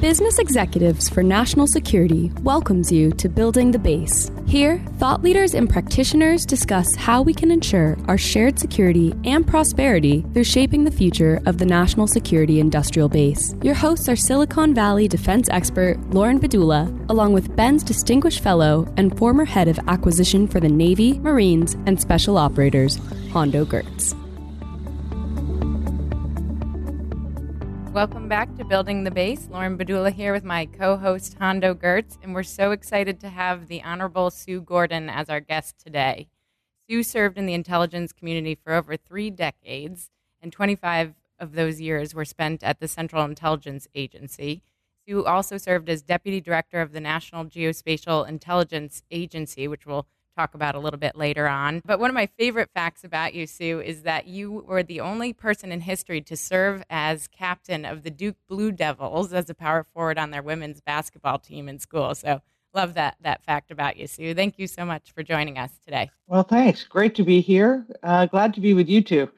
Business Executives for National Security welcomes you to Building the Base. Here, thought leaders and practitioners discuss how we can ensure our shared security and prosperity through shaping the future of the national security industrial base. Your hosts are Silicon Valley defense expert Lauren Bedula, along with BENS Distinguished Fellow and former head of acquisition for the Navy, Marines, and Special Operators, Hondo Geurts. Welcome back to Building the Base. Lauren Bedula here with my co host, Hondo Geurts, and we're so excited to have the Honorable Sue Gordon as our guest today. Sue served in the intelligence community for over three decades, and 25 of those years were spent at the Central Intelligence Agency. Sue also served as Deputy Director of the National Geospatial Intelligence Agency, which we'll talk about a little bit later on. But one of my favorite facts about you, Sue, is that you were the only person in history to serve as captain of the Duke Blue Devils as a power forward on their women's basketball team in school. So love that that fact about you, Sue. Thank you so much for joining us today. Well, thanks. Great to be here. Uh, glad to be with you two.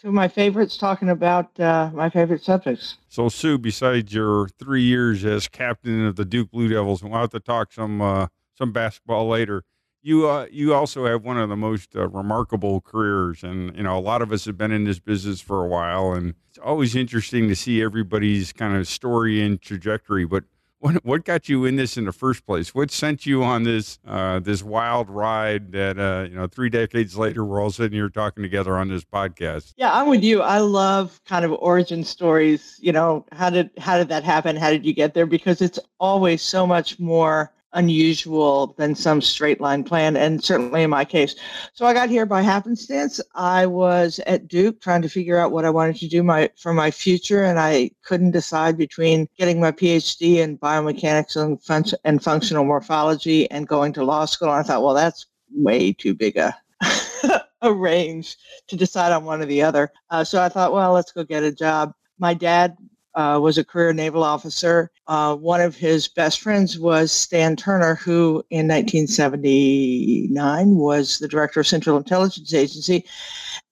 Two of my favorites talking about uh, my favorite subjects. So, Sue, besides your three years as captain of the Duke Blue Devils, and we'll have to talk some uh, some basketball later you uh, you also have one of the most uh, remarkable careers, and you know a lot of us have been in this business for a while, and it's always interesting to see everybody's kind of story and trajectory. But what what got you in this in the first place? What sent you on this uh, this wild ride that uh, you know three decades later we're all sitting here talking together on this podcast? Yeah, I'm with you. I love kind of origin stories. You know, how did how did that happen? How did you get there? Because it's always so much more unusual than some straight line plan, and certainly in my case. So I got here by happenstance. I was at Duke trying to figure out what I wanted to do my for my future, and I couldn't decide between getting my PhD in biomechanics and, fun- and functional morphology and going to law school. And I thought, well, that's way too big a a range to decide on one or the other. Uh, so I thought, well, let's go get a job. My dad uh, was a career naval officer. Uh, one of his best friends was Stan Turner, who in 1979 was the director of Central Intelligence Agency.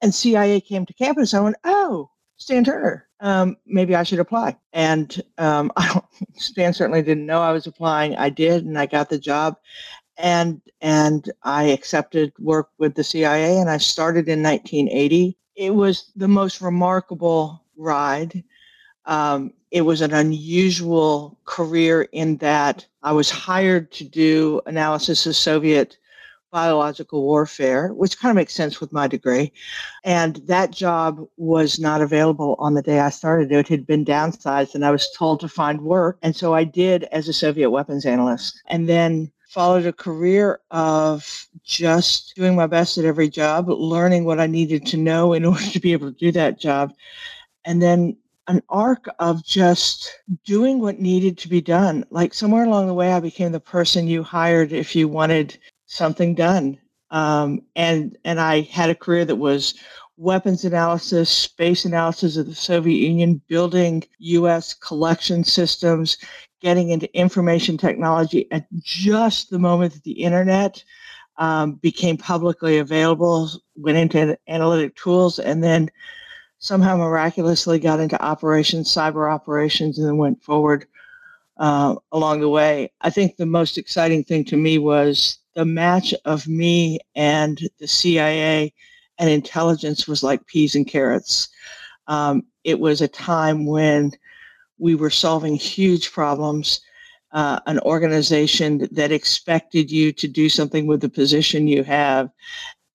And CIA came to campus. I went, oh, Stan Turner. Um, maybe I should apply. And um, Stan certainly didn't know I was applying. I did, and I got the job. And and I accepted work with the CIA, and I started in 1980. It was the most remarkable ride um, it was an unusual career in that I was hired to do analysis of Soviet biological warfare, which kind of makes sense with my degree. And that job was not available on the day I started. It had been downsized, and I was told to find work. And so I did as a Soviet weapons analyst. And then followed a career of just doing my best at every job, learning what I needed to know in order to be able to do that job. And then an arc of just doing what needed to be done. Like somewhere along the way, I became the person you hired if you wanted something done. Um, and and I had a career that was weapons analysis, space analysis of the Soviet Union, building U.S. collection systems, getting into information technology at just the moment that the internet um, became publicly available, went into analytic tools, and then somehow miraculously got into operations, cyber operations, and then went forward uh, along the way. I think the most exciting thing to me was the match of me and the CIA and intelligence was like peas and carrots. Um, it was a time when we were solving huge problems. Uh, an organization that expected you to do something with the position you have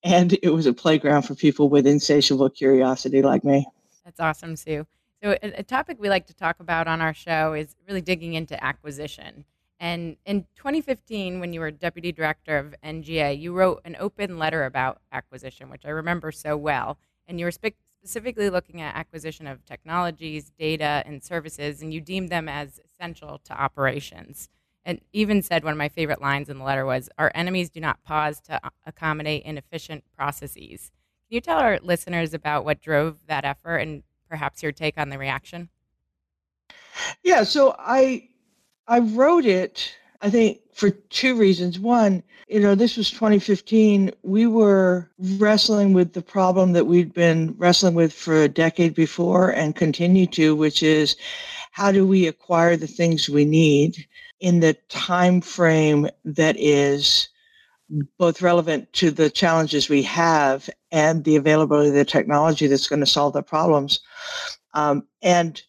and it was a playground for people with insatiable curiosity like me. That's awesome, Sue. So, a, topic we like to talk about on our show is really digging into acquisition. And in 2015, when you were deputy director of NGA, you wrote an open letter about acquisition, which I remember so well. And you were spe- specifically looking at acquisition of technologies, data, and services, and you deemed them as essential to operations and even said one of my favorite lines in the letter was our enemies do not pause to accommodate inefficient processes. Can you tell our listeners about what drove that effort and perhaps your take on the reaction? Yeah so i i wrote it i think for two reasons. One you know this was 2015 we were wrestling with the problem that we'd been wrestling with for a decade before and continue to which is how do we acquire the things we need in the time frame that is both relevant to the challenges we have and the availability of the technology that's going to solve the problems. Um, and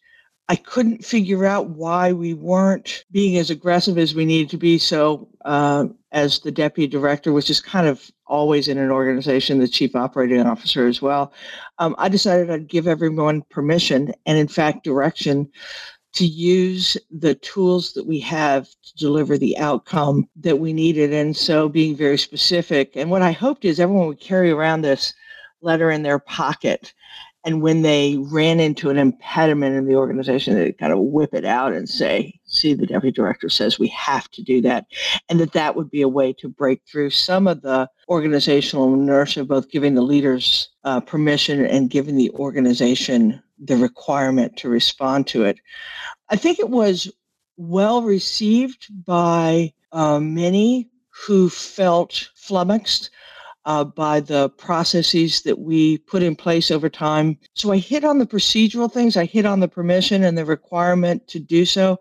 I couldn't figure out why we weren't being as aggressive as we needed to be. So, uh, as the deputy director, which is kind of always in an organization, the chief operating officer as well, um, I decided I'd give everyone permission and, in fact, direction to use the tools that we have to deliver the outcome that we needed. And so being very specific. And what I hoped is everyone would carry around this letter in their pocket. And when they ran into an impediment in the organization, they kind of whip it out and say, see, the deputy director says we have to do that. And that that would be a way to break through some of the organizational inertia, both giving the leaders uh, permission and giving the organization the requirement to respond to it. I think it was well received by uh, many who felt flummoxed uh, by the processes that we put in place over time. So I hit on the procedural things, I hit on the permission and the requirement to do so.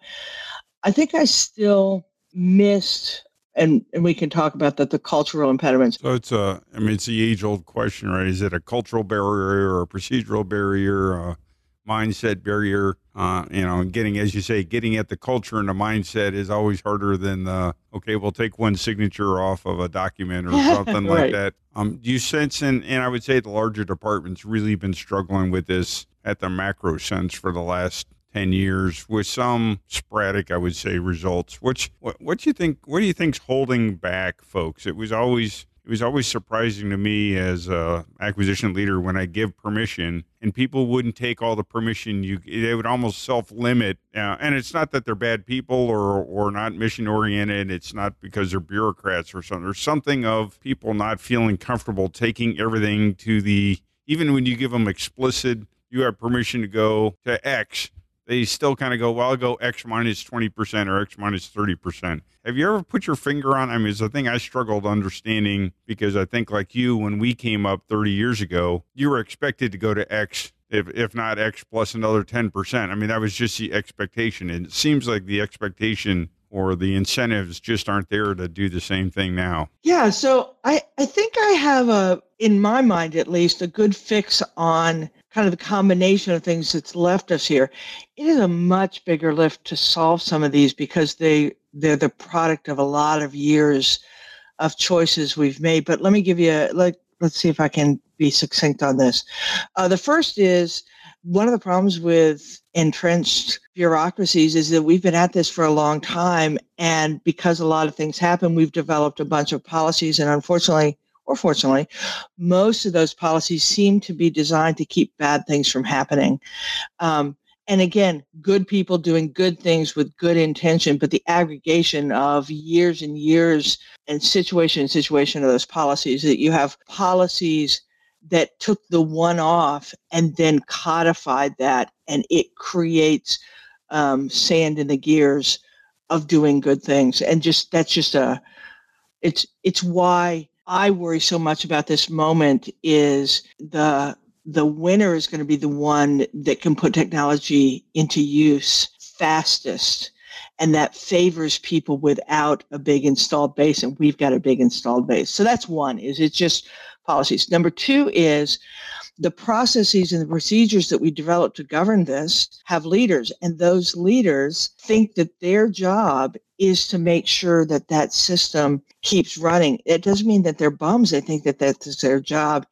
I think I still missed and and we can talk about that the cultural impediments so it's a i mean it's the age old question right is it a cultural barrier or a procedural barrier a mindset barrier uh, you know getting as you say getting at the culture and the mindset is always harder than the okay we'll take one signature off of a document or something right. like that um, do you sense and, and i would say the larger departments really been struggling with this at the macro sense for the last 10 years with some sporadic, I would say, results. Which, what, what do you think, what do you think's holding back folks? It was always, it was always surprising to me as a acquisition leader when I give permission and people wouldn't take all the permission you they would almost self-limit uh, and it's not that they're bad people or or not mission oriented it's not because they're bureaucrats or something there's something of people not feeling comfortable taking everything to the even when you give them explicit you have permission to go to x they still kind of go, well, I'll go X minus 20% or X minus 30%. Have you ever put your finger on? I mean, it's a thing I struggled understanding because I think, like you, when we came up 30 years ago, you were expected to go to X, if, if not X plus another 10%. I mean, that was just the expectation. And it seems like the expectation or the incentives just aren't there to do the same thing now. Yeah. So I, I think I have a, in my mind at least, a good fix on kind of the combination of things that's left us here. It is a much bigger lift to solve some of these because they they're the product of a lot of years of choices we've made. But let me give you a, like let's see if I can be succinct on this. Uh, the first is one of the problems with entrenched bureaucracies is that we've been at this for a long time and because a lot of things happen we've developed a bunch of policies and unfortunately or fortunately, most of those policies seem to be designed to keep bad things from happening. Um, and again, good people doing good things with good intention, but the aggregation of years and years and situation and situation of those policies that you have policies that took the one off and then codified that, and it creates um, sand in the gears of doing good things. And just that's just a it's it's why I worry so much about this moment is the the winner is going to be the one that can put technology into use fastest and that favors people without a big installed base and we've got a big installed base so that's one is it's just policies. Number two is the processes and the procedures that we develop to govern this have leaders and those leaders think that their job is to make sure that that system keeps running. It doesn't mean that they're bums. They think that that's their job.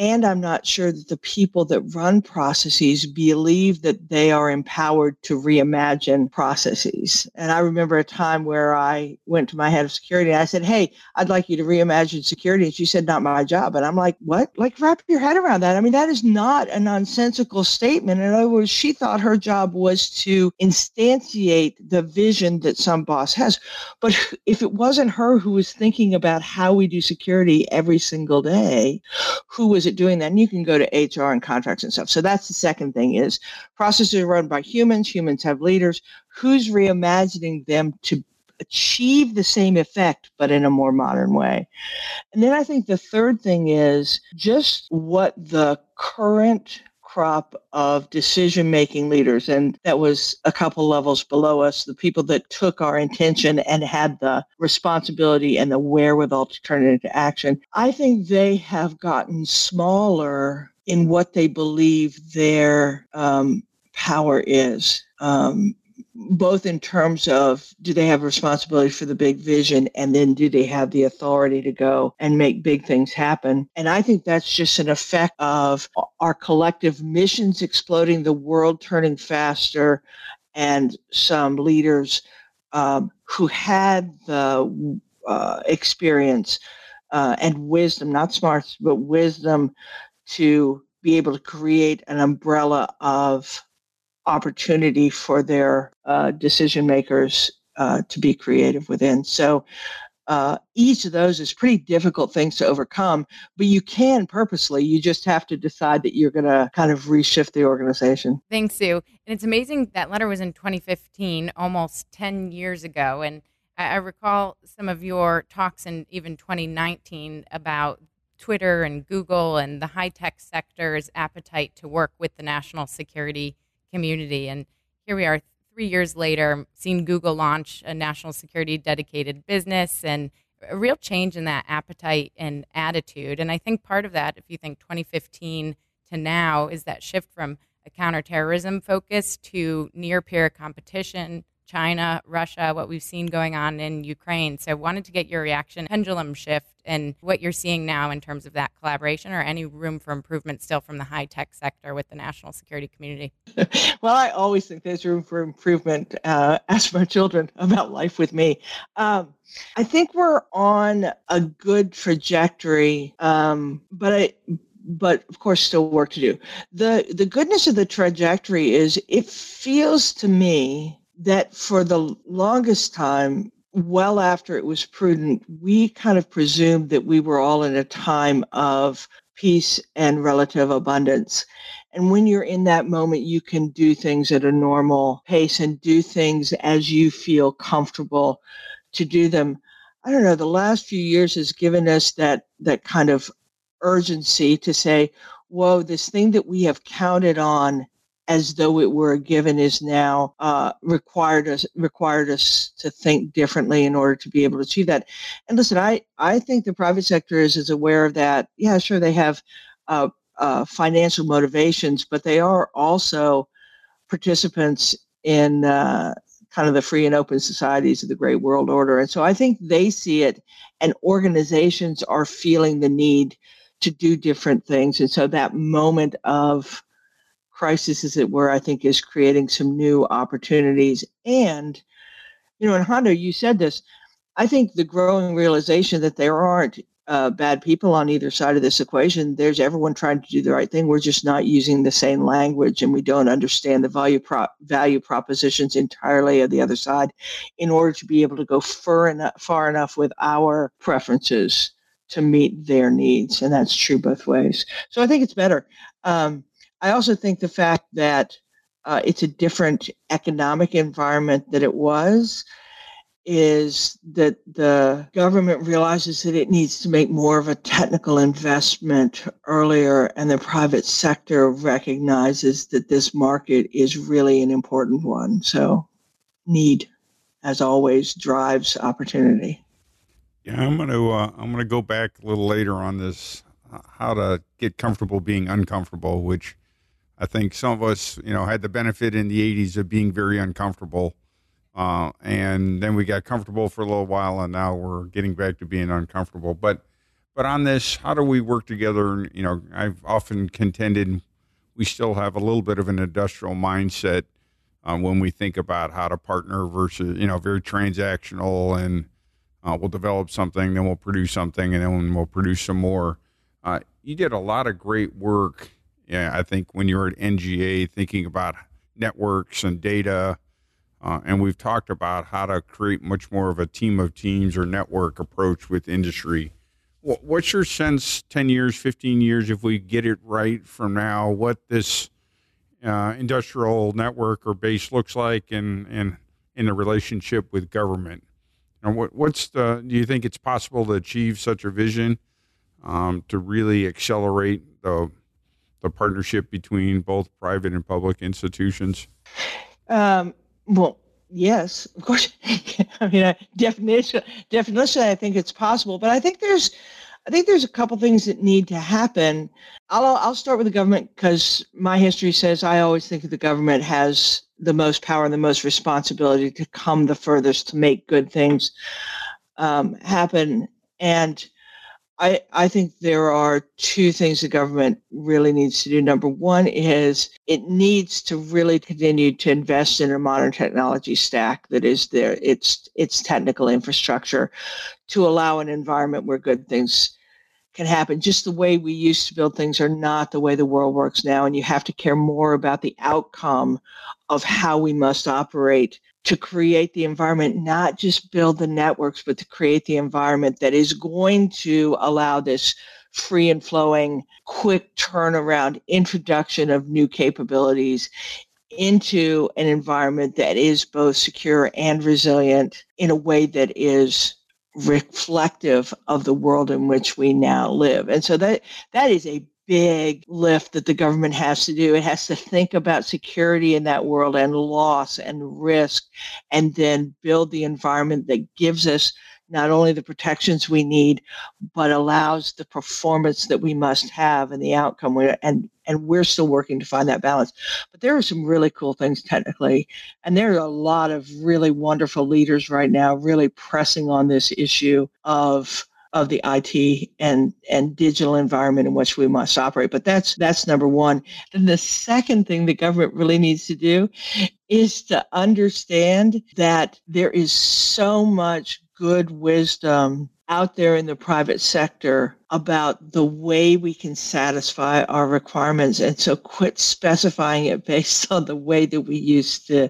And I'm not sure that the people that run processes believe that they are empowered to reimagine processes. And I remember a time where I went to my head of security and I said, Hey, I'd like you to reimagine security. And she said, Not my job. And I'm like, What? Like, wrap your head around that. I mean, that is not a nonsensical statement. In other words, she thought her job was to instantiate the vision that some boss has. But if it wasn't her who was thinking about how we do security every single day, who was it doing that? And you can go to HR and contracts and stuff. So that's the second thing is processes are run by humans. Humans have leaders. Who's reimagining them to achieve the same effect, but in a more modern way? And then I think the third thing is just what the current crop of decision making leaders. And that was a couple levels below us, the people that took our intention and had the responsibility and the wherewithal to turn it into action. I think they have gotten smaller in what they believe their um, power is. Um, both in terms of do they have responsibility for the big vision and then do they have the authority to go and make big things happen? And i think that's just an effect of our collective missions exploding the world turning faster and some leaders um, who had the uh, experience uh, and wisdom not smarts but wisdom to be able to create an umbrella of opportunity for their uh, decision makers uh, to be creative within. So uh, each of those is pretty difficult things to overcome, but you can purposely. You just have to decide that you're going to kind of reshift the organization. Thanks, Sue. And it's amazing that letter was in 2015, almost 10 years ago. And I, I recall some of your talks in even 2019 about Twitter and Google and the high tech sector's appetite to work with the national security community. And here we are three years later, seeing Google launch a national security dedicated business and a real change in that appetite and attitude. And I think part of that, if you think 2015 to now, is that shift from a counterterrorism focus to near peer competition, China, Russia, what we've seen going on in Ukraine. So I wanted to get your reaction, pendulum shift, and what you're seeing now in terms of that collaboration or any room for improvement still from the high tech sector with the national security community. well, I always think there's room for improvement. Uh, ask my children about life with me. Um, I think we're on a good trajectory, um, but I, but of course still work to do. The the goodness of the trajectory is it feels to me that for the longest time, well after it was prudent, we kind of presumed that we were all in a time of peace and relative abundance. And when you're in that moment, you can do things at a normal pace and do things as you feel comfortable to do them. I don't know, the last few years has given us that that kind of urgency to say, whoa, this thing that we have counted on as though it were a given is now uh, required us required us to think differently in order to be able to achieve that. And listen, I I think the private sector is is aware of that. Yeah, sure, they have uh, uh, financial motivations, but they are also participants in uh, kind of the free and open societies of the great world order. And so I think they see it, and organizations are feeling the need to do different things. And so that moment of crisis, as it were, I think is creating some new opportunities. And, you know, and Hondo, you said this. I think the growing realization that there aren't uh, bad people on either side of this equation. There's everyone trying to do the right thing. We're just not using the same language, and we don't understand the value prop value propositions entirely of the other side, in order to be able to go far enough far enough with our preferences to meet their needs, and that's true both ways. So I think it's better. Um, I also think the fact that uh, it's a different economic environment than it was is that the government realizes that it needs to make more of a technical investment earlier and the private sector recognizes that this market is really an important one. So need as always drives opportunity. Yeah i'm going to uh, i'm going to go back a little later on this uh, how to get comfortable being uncomfortable which I think some of us, you know, had the benefit in the 80s of being very uncomfortable. Uh, and then we got comfortable for a little while, and now we're getting back to being uncomfortable. But, but on this, how do we work together? And you know, I've often contended we still have a little bit of an industrial mindset uh, when we think about how to partner versus, you know, very transactional and uh, we'll develop something, then we'll produce something, and then we'll produce some more. Uh, you did a lot of great work yeah, I think when you're at NGA thinking about networks and data, uh, and we've talked about how to create much more of a team of teams or network approach with industry. What's your sense 10 years, 15 years, if we get it right from now, what this uh, industrial network or base looks like and, and in the relationship with government? And what, what's the, do you think it's possible to achieve such a vision um, to really accelerate the the partnership between both private and public institutions? Um, well, yes, of course. I mean, uh, definition, definition, I think it's possible, but I think there's, I think there's a couple things that need to happen. I'll I'll start with the government because my history says I always think the government has the most power and the most responsibility to come the furthest to make good things um, happen. And I, I think there are two things the government really needs to do. Number one is it needs to really continue to invest in a modern technology stack that is there, its its technical infrastructure to allow an environment where good things can happen. Just the way we used to build things are not the way the world works now. And you have to care more about the outcome of how we must operate to create the environment, not just build the networks, but to create the environment that is going to allow this free and flowing, quick turnaround introduction of new capabilities into an environment that is both secure and resilient in a way that is reflective of the world in which we now live. And so that that is a big lift that the government has to do. It has to think about security in that world and loss and risk, and then build the environment that gives us not only the protections we need, but allows the performance that we must have and the outcome. And and we're still working to find that balance. But there are some really cool things technically, and there are a lot of really wonderful leaders right now, really pressing on this issue of of the IT and and digital environment in which we must operate. But that's that's number one. Then the second thing the government really needs to do is to understand that there is so much good wisdom out there in the private sector about the way we can satisfy our requirements and so quit specifying it based on the way that we used to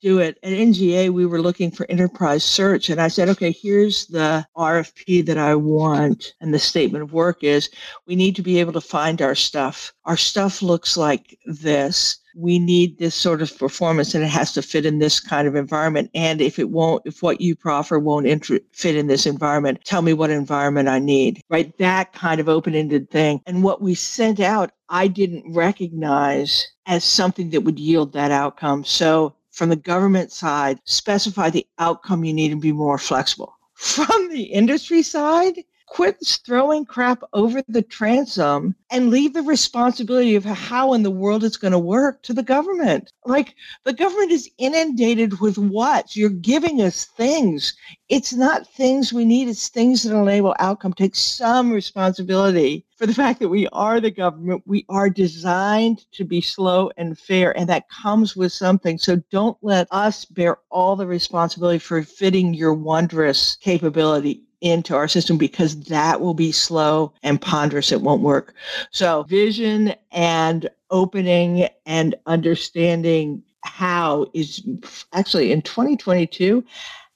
do it. At NGA, we were looking for enterprise search. And I said, okay, here's the RFP that I want. And the statement of work is we need to be able to find our stuff. Our stuff looks like this. We need this sort of performance and it has to fit in this kind of environment. And if it won't, if what you proffer won't int- fit in this environment, tell me what environment I need, right? That kind of open ended thing. And what we sent out, I didn't recognize as something that would yield that outcome. So from the government side, specify the outcome you need and be more flexible. From the industry side, quit throwing crap over the transom and leave the responsibility of how in the world it's going to work to the government. Like the government is inundated with what? You're giving us things. It's not things we need, it's things that enable outcome. Take some responsibility for the fact that we are the government. We are designed to be slow and fair, and that comes with something. So don't let us bear all the responsibility for fitting your wondrous capability into our system because that will be slow and ponderous. It won't work. So vision and opening and understanding how is actually in 2022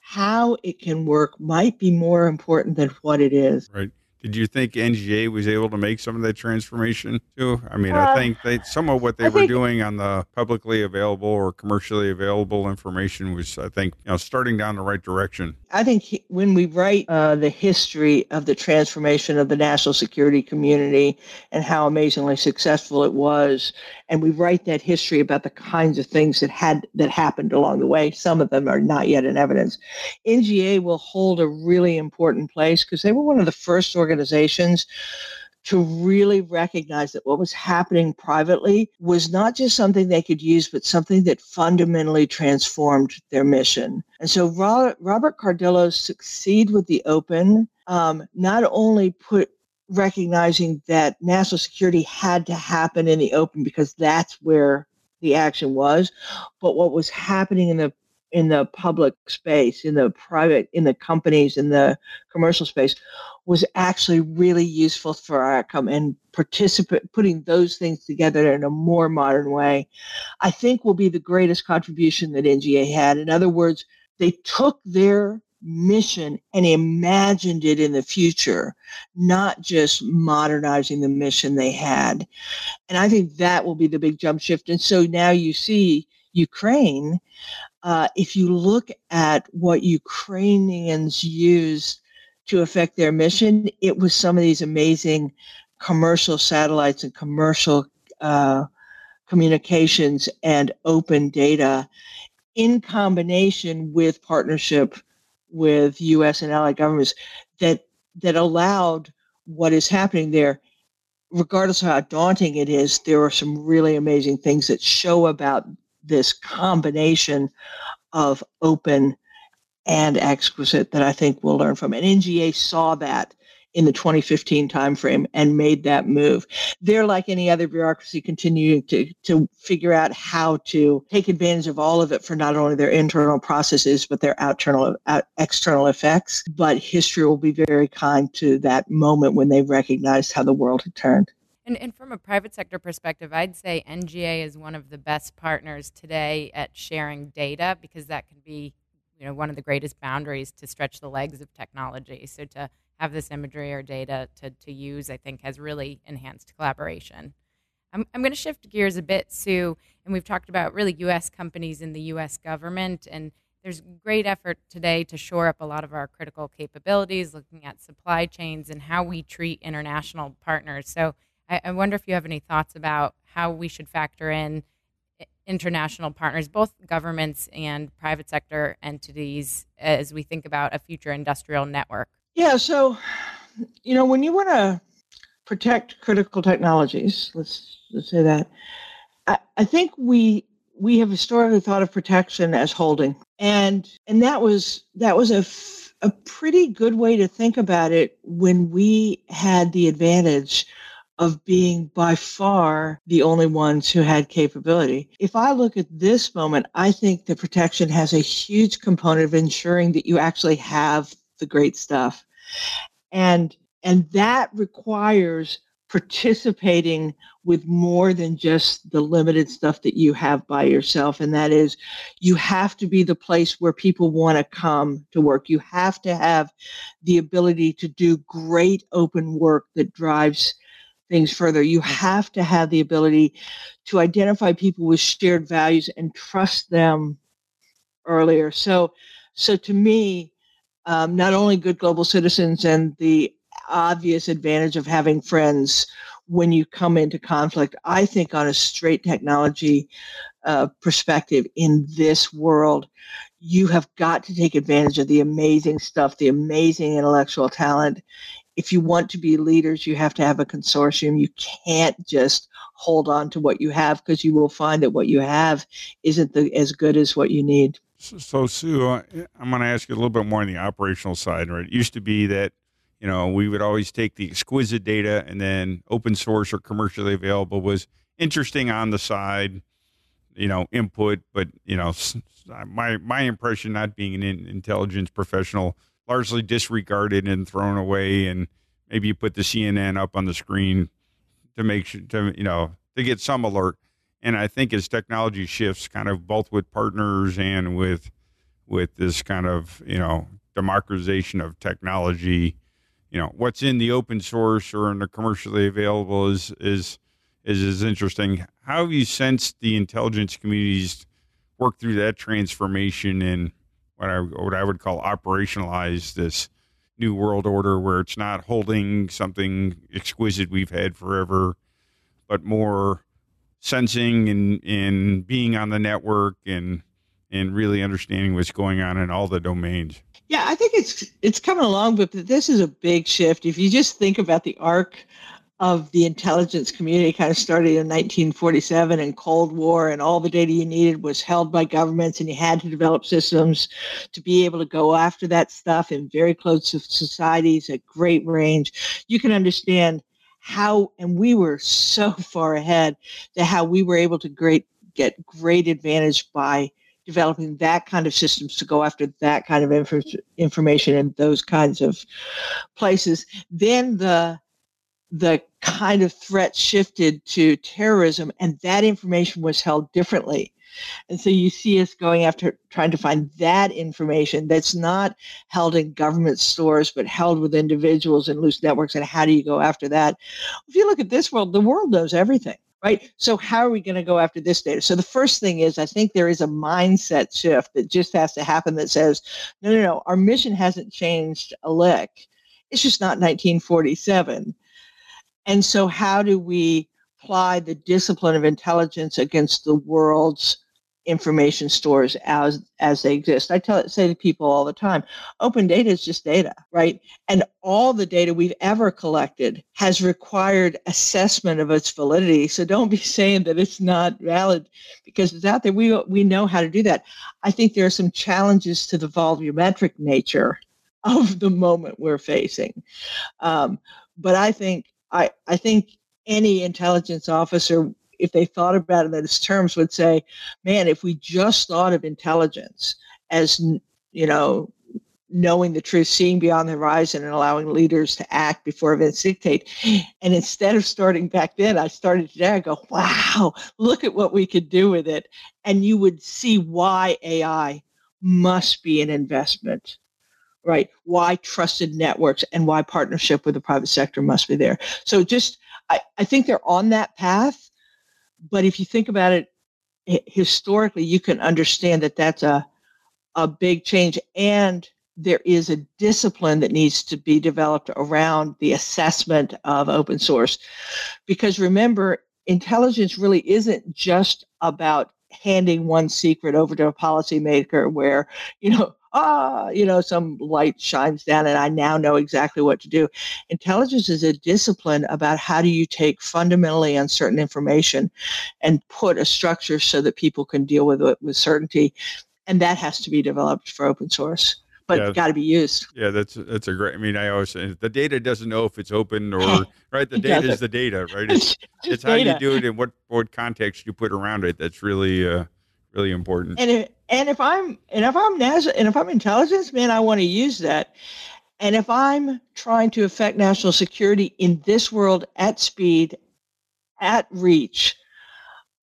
how it can work might be more important than what it is. Right. Did you think NGA was able to make some of that transformation too? I mean, uh, I think they, some of what they I were doing on the publicly available or commercially available information was, I think, you know, starting down the right direction. I think he, when we write uh, the history of the transformation of the national security community and how amazingly successful it was, and we write that history about the kinds of things that had that happened along the way, some of them are not yet in evidence. NGA will hold a really important place because they were one of the first organizations to really recognize that what was happening privately was not just something they could use, but something that fundamentally transformed their mission. And so Robert Cardillo's Succeed with the Open um, not only put recognizing that national security had to happen in the open because that's where the action was, but what was happening in the in the public space, in the private, in the companies, in the commercial space, was actually really useful for our outcome and participate putting those things together in a more modern way, I think will be the greatest contribution that NGA had. In other words, they took their mission and imagined it in the future, not just modernizing the mission they had. And I think that will be the big jump shift. And so now you see Ukraine uh, if you look at what Ukrainians used to affect their mission, it was some of these amazing commercial satellites and commercial uh, communications and open data in combination with partnership with US and allied governments that that allowed what is happening there. Regardless of how daunting it is there are some really amazing things that show about this combination of open and exquisite that I think we'll learn from. And NGA saw that in the 2015 timeframe and made that move. They're like any other bureaucracy continuing to, to figure out how to take advantage of all of it for not only their internal processes, but their external, uh, external effects. But history will be very kind to that moment when they recognized how the world had turned. And, and from a private sector perspective, I'd say NGA is one of the best partners today at sharing data because that can be you know one of the greatest boundaries to stretch the legs of technology. So to have this imagery or data to, to use, I think has really enhanced collaboration. I'm, I'm going to shift gears a bit, Sue, and we've talked about really U.S. companies in the U.S. government, and there's great effort today to shore up a lot of our critical capabilities, looking at supply chains and how we treat international partners. So I, I wonder if you have any thoughts about how we should factor in eh, international partners, both governments and private sector entities, as we think about a future industrial network? Yeah, so, you know, when you want to protect critical technologies, let's, let's say that, I, I think we we have historically thought of protection as holding, and and that was that was a a pretty good way to think about it when we had the advantage of being by far the only ones who had capability. If I look at this moment, I think the protection has a huge component of ensuring that you actually have the great stuff. And and that requires participating with more than just the limited stuff that you have by yourself. And that is, you have to be the place where people want to come to work. You have to have the ability to do great open work that drives things further. You have to have the ability to identify people with shared values and trust them earlier. So, so to me, um, not only good global citizens and the obvious advantage of having friends when you come into conflict, I think on a straight technology uh, perspective in this world, you have got to take advantage of the amazing stuff, the amazing intellectual talent, if you want to be leaders, you have to have a consortium. You can't just hold on to what you have because you will find that what you have isn't the, as good as what you need. So, so Sue, uh, I'm going to ask you a little bit more on the operational side. Right? It used to be that you know we would always take the exquisite data and then open source or commercially available was interesting on the side you know input but you know uh, my my impression not being an intelligence professional largely disregarded and thrown away. And maybe you put the CNN up on the screen to make sure to you know to get some alert. And I think as technology shifts, kind of both with partners and with with this kind of you know democratization of technology, you know what's in the open source or in the commercially available is is is is interesting. How have you sensed the intelligence communities work through that transformation and what I what I would call operationalize this new world order, where it's not holding something exquisite we've had forever, but more sensing and and being on the network and and really understanding what's going on in all the domains. Yeah, I think it's it's coming along, but this is a big shift. If you just think about the arc of the intelligence community kind of started in 1947 and Cold War, and all the data you needed was held by governments, and you had to develop systems to be able to go after that stuff in very close societies at great range. You can understand how, and we were so far ahead to how we were able to great get great advantage by developing that kind of systems to go after that kind of inf- information in those kinds of places. Then the the kind of threat shifted to terrorism and that information was held differently. And so you see us going after trying to find that information that's not held in government stores, but held with individuals and loose networks. And how do you go after that? If you look at this world, the world knows everything, right? So how are we going to go after this data? So the first thing is, I think there is a mindset shift that just has to happen that says, no, no, no, our mission hasn't changed a lick. It's just not 1947 And so, how do we apply the discipline of intelligence against the world's information stores as as they exist. I tell say to people all the time, open data is just data, right? And all the data we've ever collected has required assessment of its validity. So don't be saying that it's not valid because it's out there. We we know how to do that. I think there are some challenges to the volumetric nature of the moment we're facing. Um, but I think I I think any intelligence officer if they thought about it in those terms, would say, man, if we just thought of intelligence as, you know, knowing the truth, seeing beyond the horizon, and allowing leaders to act before events dictate. And instead of starting back then, I started today. I go, wow, look at what we could do with it. And you would see why AI must be an investment, right? Why trusted networks and why partnership with the private sector must be there. So just, I, I think they're on that path but if you think about it historically, you can understand that that's a a big change, and there is a discipline that needs to be developed around the assessment of open source, because remember, intelligence really isn't just about handing one secret over to a policymaker where you know ah, you know, some light shines down and I now know exactly what to do. Intelligence is a discipline about how do you take fundamentally uncertain information and put a structure so that people can deal with it with certainty. And that has to be developed for open source. But yeah, got to be used. Yeah, that's that's a great. I mean, I always say the data doesn't know if it's open or right. The data is the data, right? It's, it's how data. you do it and what what context you put around it. That's really uh, really important. And if, and if I'm and if I'm national and if I'm intelligence, man, I want to use that. And if I'm trying to affect national security in this world at speed, at reach,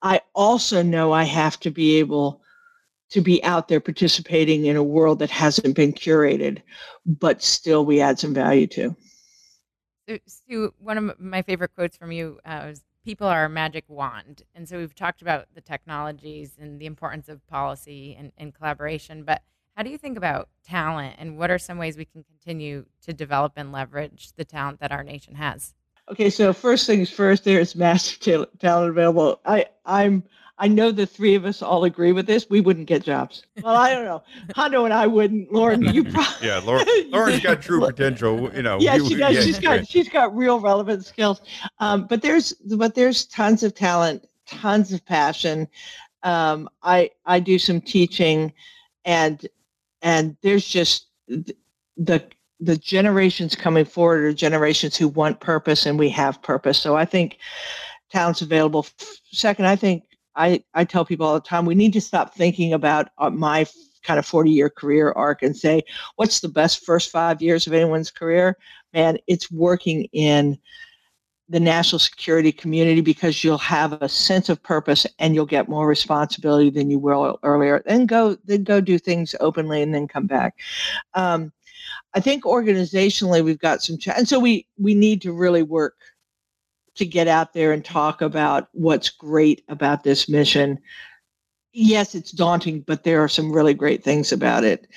I also know I have to be able to be out there participating in a world that hasn't been curated, but still we add some value to. Sue, one of my favorite quotes from you uh, was people are a magic wand. And so we've talked about the technologies and the importance of policy and, and, collaboration. But how do you think about talent and what are some ways we can continue to develop and leverage the talent that our nation has? Okay, so first things first, there's massive talent available. I, I'm I know the three of us all agree with this. We wouldn't get jobs. Well, I don't know. Hondo and I wouldn't. Lauren, you probably. yeah, Lauren, Lauren's got true potential. You know. Yeah, she does. Yeah, she's got she's got real relevant skills. Um, but there's but there's tons of talent, tons of passion. Um, I I do some teaching, and and there's just the the generations coming forward are generations who want purpose, and we have purpose. So I think talent's available. Second, I think I, I tell people all the time we need to stop thinking about uh, my kind of 40 year career arc and say, what's the best first five years of anyone's career? Man, it's working in the national security community because you'll have a sense of purpose and you'll get more responsibility than you will earlier. Then go, then go do things openly and then come back. Um, I think organizationally we've got some, ch- and so we we need to really work to get out there and talk about what's great about this mission. Yes, it's daunting, but there are some really great things about it.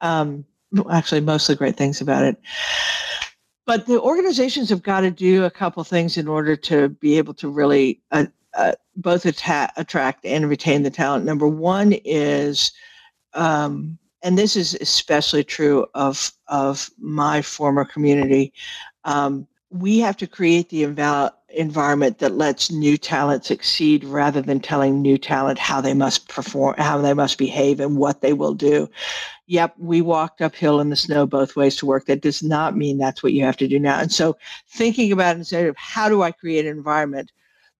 Um, actually, mostly great things about it. But the organizations have got to do a couple things in order to be able to really uh, uh, both atta- attract and retain the talent. Number one is, um, and this is especially true of of my former community. Um, we have to create the inval- environment that lets new talent succeed rather than telling new talent how they must perform, how they must behave, and what they will do. Yep, we walked uphill in the snow both ways to work. That does not mean that's what you have to do now. And so, thinking about instead of how do I create an environment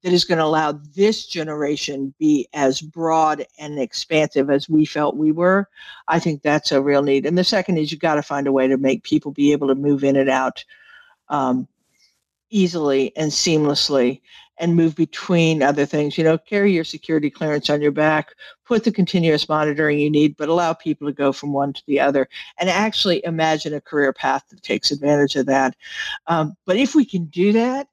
that is going to allow this generation be as broad and expansive as we felt we were, I think that's a real need. And the second is you've got to find a way to make people be able to move in and out. Um, easily and seamlessly and move between other things. You know, carry your security clearance on your back, put the continuous monitoring you need, but allow people to go from one to the other and actually imagine a career path that takes advantage of that. Um, but if we can do that,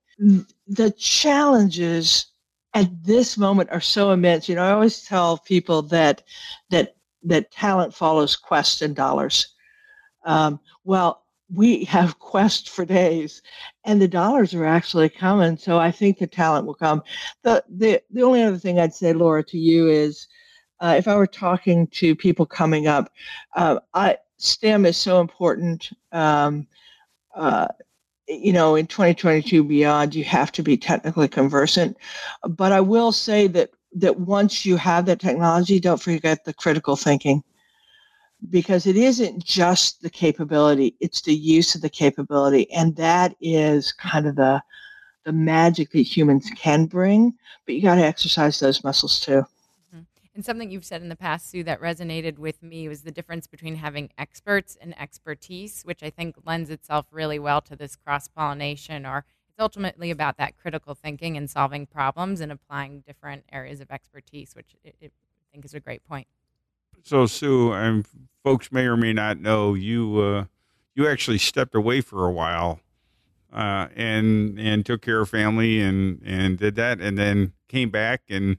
the challenges at this moment are so immense. You know, I always tell people that that that talent follows quest and dollars. Um, well, we have quest for days and the dollars are actually coming so i think the talent will come. The the, the only other thing i'd say laura to you is uh, if i were talking to people coming up uh, I, stem is so important um, uh, you know in 2022 beyond you have to be technically conversant. But i will say that that once you have that technology don't forget the critical thinking because it isn't just the capability it's the use of the capability and that is kind of the the magic that humans can bring but you got to exercise those muscles too mm-hmm. and something you've said in the past sue that resonated with me was the difference between having experts and expertise which i think lends itself really well to this cross pollination or it's ultimately about that critical thinking and solving problems and applying different areas of expertise which I think is a great point so Sue, and folks may or may not know you. Uh, you actually stepped away for a while, uh, and and took care of family and and did that, and then came back and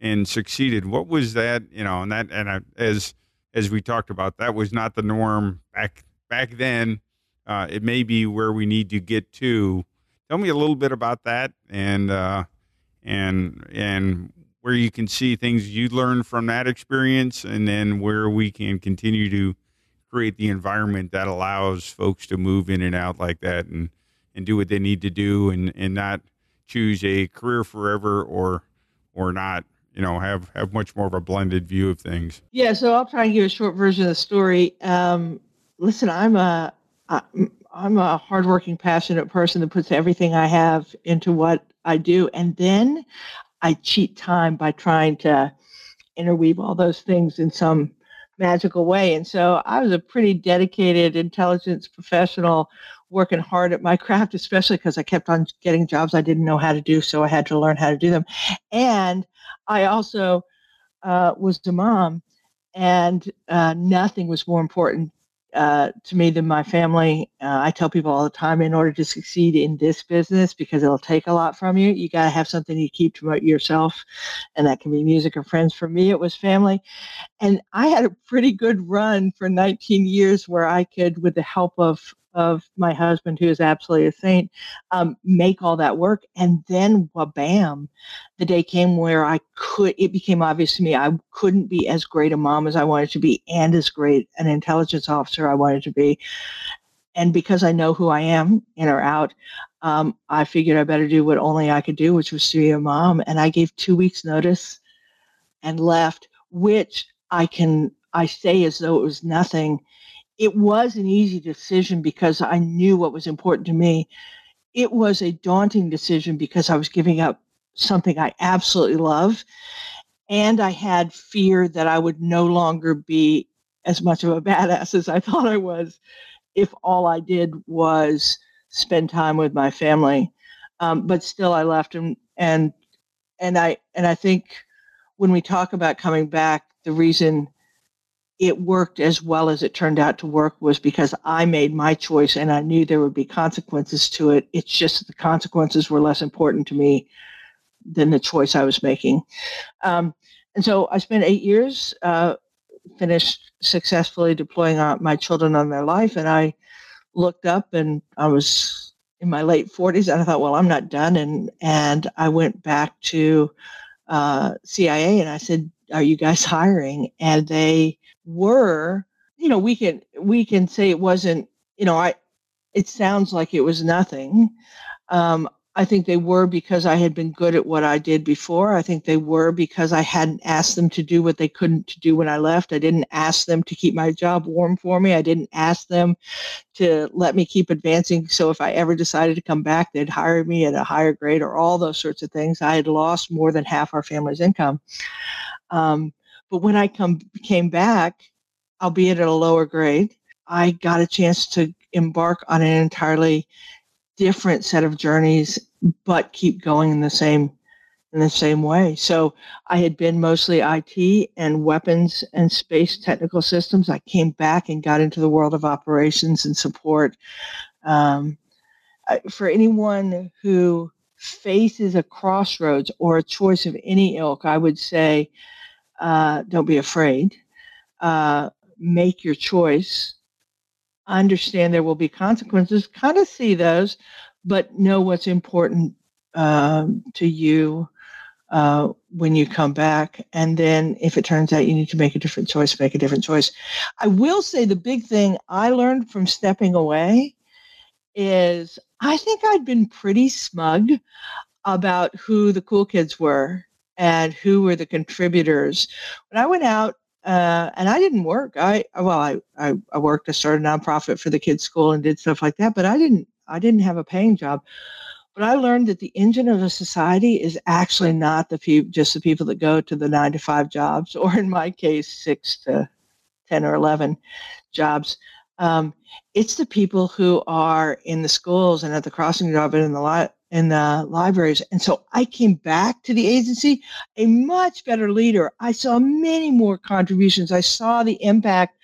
and succeeded. What was that? You know, and that and I, as as we talked about, that was not the norm back back then. Uh, it may be where we need to get to. Tell me a little bit about that, and uh, and and where you can see things you learned from that experience and then where we can continue to create the environment that allows folks to move in and out like that and and do what they need to do and and not choose a career forever or or not you know have have much more of a blended view of things. Yeah so i'll try and give a short version of the story. Um, listen i'm a i'm a hardworking passionate person that puts everything i have into what i do. And then I cheat time by trying to interweave all those things in some magical way. And so I was a pretty dedicated intelligence professional working hard at my craft, especially because I kept on getting jobs I didn't know how to do. So I had to learn how to do them. And I also uh, was a mom, and uh, nothing was more important uh, to me than my family. Uh, I tell people all the time in order to succeed in this business, because it'll take a lot from you, you got to have something you keep to yourself. And that can be music or friends. For me, it was family. And I had a pretty good run for 19 years where I could, with the help of of my husband, who is absolutely a saint, um, make all that work. And then, bam, the day came where I could, it became obvious to me I couldn't be as great a mom as I wanted to be and as great an intelligence officer I wanted to be. And because I know who I am, in or out, um, I figured I better do what only I could do, which was to be a mom. And I gave two weeks' notice and left, which I can I say as though it was nothing it was an easy decision because I knew what was important to me. It was a daunting decision because I was giving up something I absolutely love. And I had fear that I would no longer be as much of a badass as I thought I was if all I did was spend time with my family. Um, but still, I left, and and and I and I think when we talk about coming back, the reason it worked as well as it turned out to work was because I made my choice and I knew there would be consequences to it. It's just the consequences were less important to me than the choice I was making. Um, and so I spent eight years, uh, finished successfully deploying my children on their life, and I looked up and I was in my late 40s and I thought, well, I'm not done. And, and I went back to uh, CIA and I said, are you guys hiring? And they were, you know, we can we can say it wasn't, you know, I it sounds like it was nothing. Um, I think they were because I had been good at what I did before. I think they were because I hadn't asked them to do what they couldn't do when I left. I didn't ask them to keep my job warm for me. I didn't ask them to let me keep advancing. So if I ever decided to come back, they'd hire me at a higher grade or all those sorts of things. I had lost more than half our family's income. Um, but when I come came back, albeit at a lower grade, I got a chance to embark on an entirely different set of journeys, but keep going in the same in the same way. So I had been mostly IT and weapons and space technical systems. I came back and got into the world of operations and support. Um, for anyone who faces a crossroads or a choice of any ilk, I would say uh, don't be afraid. Uh, make your choice. understand there will be consequences, kind of see those, but know what's important um, to you uh, when you come back. And then if it turns out you need to make a different choice, make a different choice. I will say the big thing I learned from stepping away is I think I'd been pretty smug about who the cool kids were and who were the contributors. When I went out, uh, and I didn't work. I well, I, I I worked. I started a nonprofit for the kids' school and did stuff like that. But I didn't I didn't have a paying job. But I learned that the engine of a society is actually not the pe- just the people that go to the nine to five jobs, or in my case, six to ten or eleven jobs. Um, it's the people who are in the schools and at the crossing job and in the li- in the libraries. And so I came back to the agency a much better leader. I saw many more contributions. I saw the impact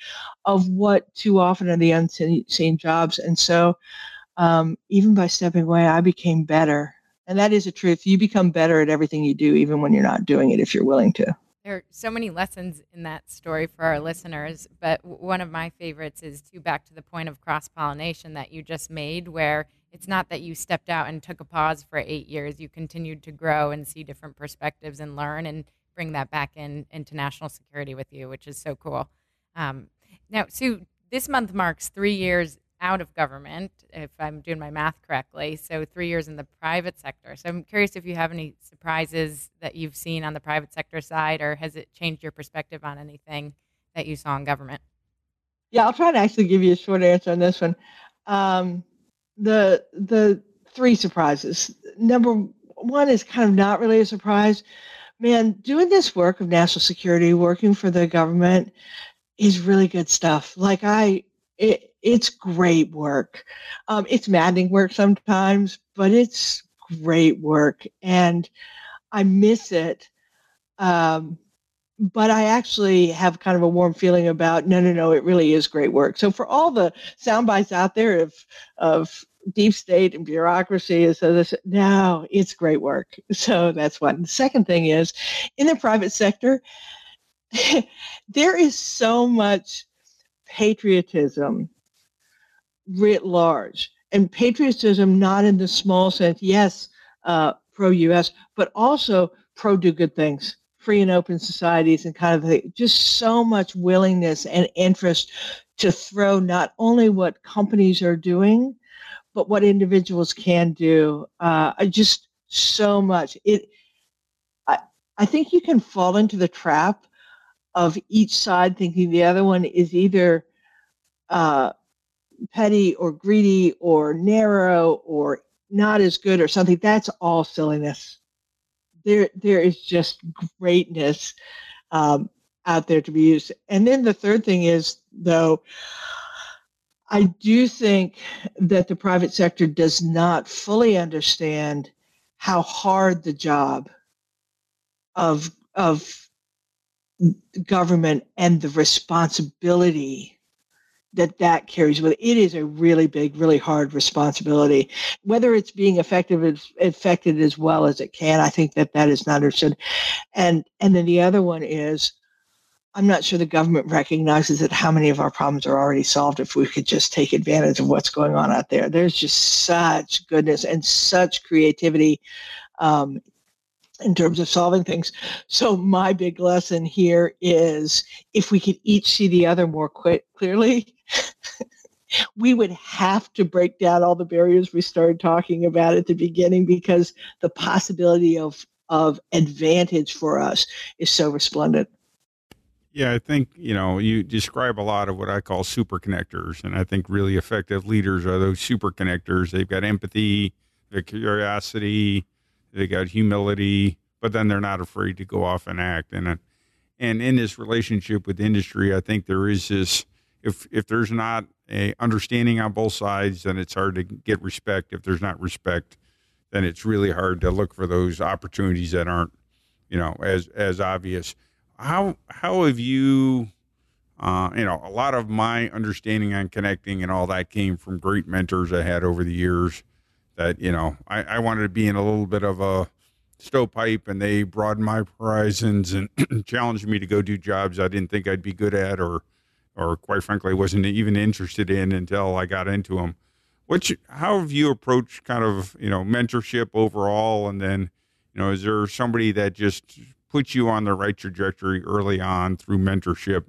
of what too often are the unseen jobs. And so um, even by stepping away, I became better. And that is a truth. You become better at everything you do, even when you're not doing it, if you're willing to. There are so many lessons in that story for our listeners, but one of my favorites is to back to the point of cross pollination that you just made, where it's not that you stepped out and took a pause for eight years. You continued to grow and see different perspectives and learn and bring that back in into national security with you, which is so cool. Um, now, Sue, this month marks three years out of government, if I'm doing my math correctly. So three years in the private sector. So I'm curious if you have any surprises that you've seen on the private sector side, or has it changed your perspective on anything that you saw in government? Yeah, I'll try to actually give you a short answer on this one. Um, the the three surprises. Number one is kind of not really a surprise. Man, doing this work of national security, working for the government, is really good stuff. Like I, it, it's great work. Um, it's maddening work sometimes, but it's great work, and I miss it. Um, but I actually have kind of a warm feeling about no, no, no. It really is great work. So for all the sound bites out there of of deep state and bureaucracy. and So this no, it's great work. So that's one. The second thing is in the private sector, there is so much patriotism writ large. And patriotism not in the small sense, yes, uh, pro US, but also pro do good things, free and open societies and kind of the, just so much willingness and interest to throw not only what companies are doing, but what individuals can do. Uh, just so much. It. I, I think you can fall into the trap of each side thinking the other one is either uh, petty or greedy or narrow or not as good or something. That's all silliness. There, there is just greatness um, out there to be used. And then the third thing is, though, I do think that the private sector does not fully understand how hard the job of of government and the responsibility that that carries with it. Is a really big, really hard responsibility. Whether it's being effective affected as well as it can, I think that that is not understood. And and then the other one is I'm not sure the government recognizes that how many of our problems are already solved if we could just take advantage of what's going on out there. There's just such goodness and such creativity um, in terms of solving things. So my big lesson here is if we could each see the other more quick, clearly, we would have to break down all the barriers we started talking about at the beginning because the possibility of of advantage for us is so resplendent. Yeah, I think, you know, you describe a lot of what I call super connectors. And I think really effective leaders are those super connectors. They've got empathy, they've curiosity, they've got humility, but then they're not afraid to go off and act. And, and in this relationship with industry, I think there is this, if, if there's not a understanding on both sides, then it's hard to get respect. If there's not respect, then it's really hard to look for those opportunities that aren't, you know, as, as obvious how how have you uh, you know a lot of my understanding on connecting and all that came from great mentors I had over the years that you know I, I wanted to be in a little bit of a stovepipe and they broadened my horizons and challenged me to go do jobs I didn't think I'd be good at or or quite frankly, wasn't even interested in until I got into them. Which, how have you approached kind of you know mentorship overall, and then you know is there somebody that just puts you on the right trajectory early on through mentorship?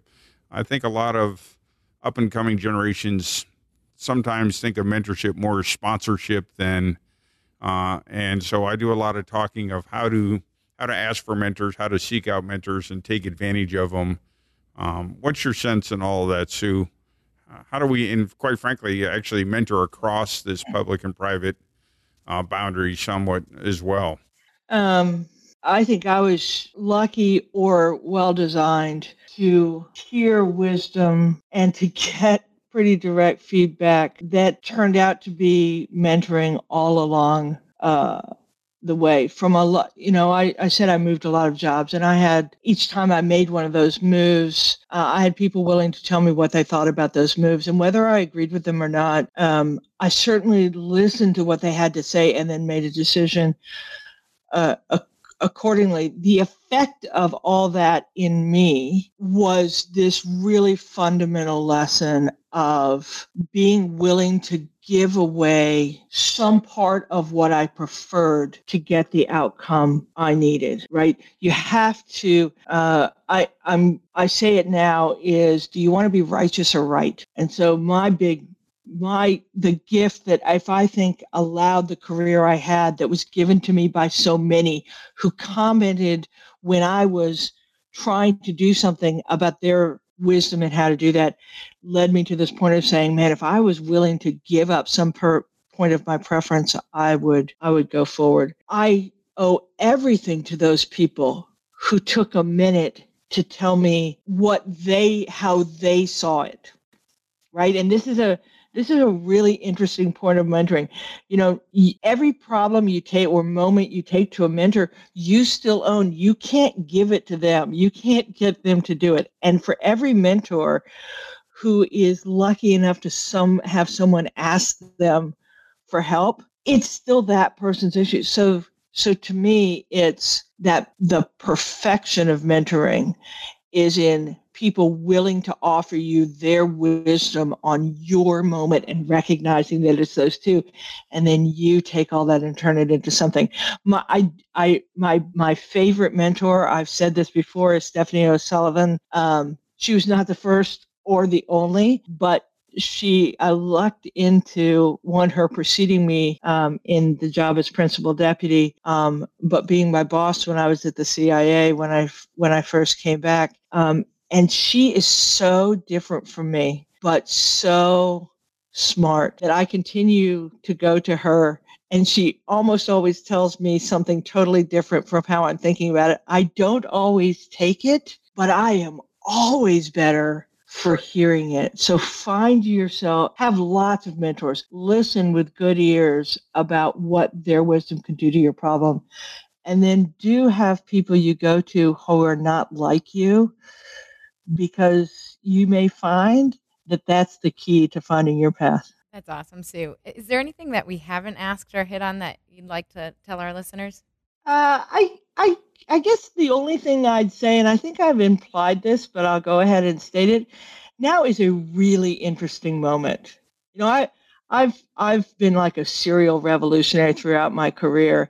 I think a lot of up and coming generations sometimes think of mentorship more as sponsorship than, uh, and so I do a lot of talking of how to how to ask for mentors, how to seek out mentors, and take advantage of them. Um, what's your sense in all of that, Sue? Uh, how do we, and quite frankly, actually mentor across this public and private uh, boundary somewhat as well? Um, I think I was lucky or well designed to hear wisdom and to get pretty direct feedback that turned out to be mentoring all along uh, the way from a lot you know I, I said i moved a lot of jobs and i had each time i made one of those moves uh, i had people willing to tell me what they thought about those moves and whether i agreed with them or not um, i certainly listened to what they had to say and then made a decision uh, accordingly. The effect of all that in me was this really fundamental lesson of being willing to give away some part of what I preferred to get the outcome I needed, right? You have to, uh, I, I'm, I say it now is, do you want to be righteous or right? And so my big my the gift that if I think allowed the career I had that was given to me by so many who commented when I was trying to do something about their wisdom and how to do that led me to this point of saying, man, if I was willing to give up some per point of my preference, I would I would go forward. I owe everything to those people who took a minute to tell me what they how they saw it. Right? And this is a this is a really interesting point of mentoring. You know, every problem you take or moment you take to a mentor, you still own. You can't give it to them. You can't get them to do it. And for every mentor who is lucky enough to some have someone ask them for help, it's still that person's issue. So so to me, it's that the perfection of mentoring is in people willing to offer you their wisdom on your moment and recognizing that it's those two. And then you take all that and turn it into something. My i, I my my favorite mentor i've said this before is stephanie o'sullivan. Um, she was not the first or the only but she I lucked into one her preceding me um, in the job as principal deputy, um, but being my boss when I was at the CIA when I when I first came back, um, and she is so different from me, but so smart that I continue to go to her and she almost always tells me something totally different from how I'm thinking about it. I don't always take it, but I am always better for hearing it. So find yourself, have lots of mentors, listen with good ears about what their wisdom can do to your problem. And then do have people you go to who are not like you because you may find that that's the key to finding your path. That's awesome, Sue. Is there anything that we haven't asked or hit on that you'd like to tell our listeners? Uh, I, I, I guess the only thing I'd say, and I think I've implied this, but I'll go ahead and state it. Now is a really interesting moment. You know, I, I've, I've been like a serial revolutionary throughout my career,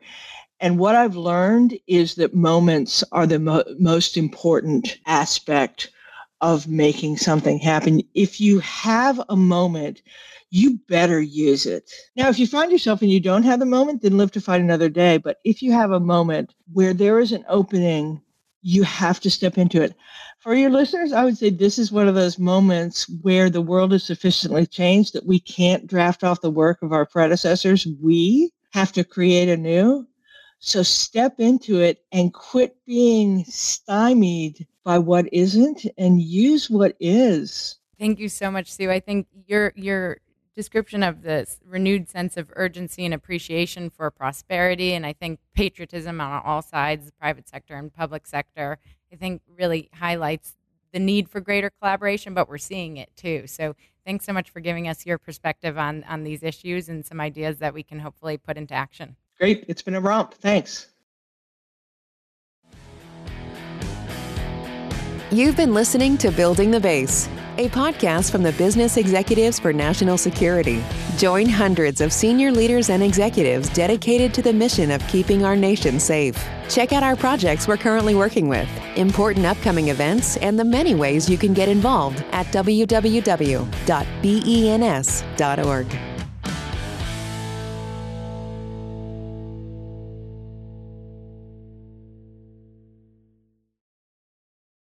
and what I've learned is that moments are the mo- most important aspect of making something happen. If you have a moment, you better use it. Now, if you find yourself and you don't have the moment, then live to fight another day. But if you have a moment where there is an opening, you have to step into it. For your listeners, I would say this is one of those moments where the world is sufficiently changed that we can't draft off the work of our predecessors. We have to create anew. So step into it and quit being stymied by what isn't and use what is. Thank you so much, Sue. I think your your description of this renewed sense of urgency and appreciation for prosperity and I think patriotism on all sides, the private sector and public sector, I think really highlights the need for greater collaboration, but we're seeing it too. So thanks so much for giving us your perspective on on these issues and some ideas that we can hopefully put into action. Great. It's been a romp. Thanks. You've been listening to Building the Base a podcast from the Business Executives for National Security. Join hundreds of senior leaders and executives dedicated to the mission of keeping our nation safe. Check out our projects we're currently working with, important upcoming events, and the many ways you can get involved at www.bens.org.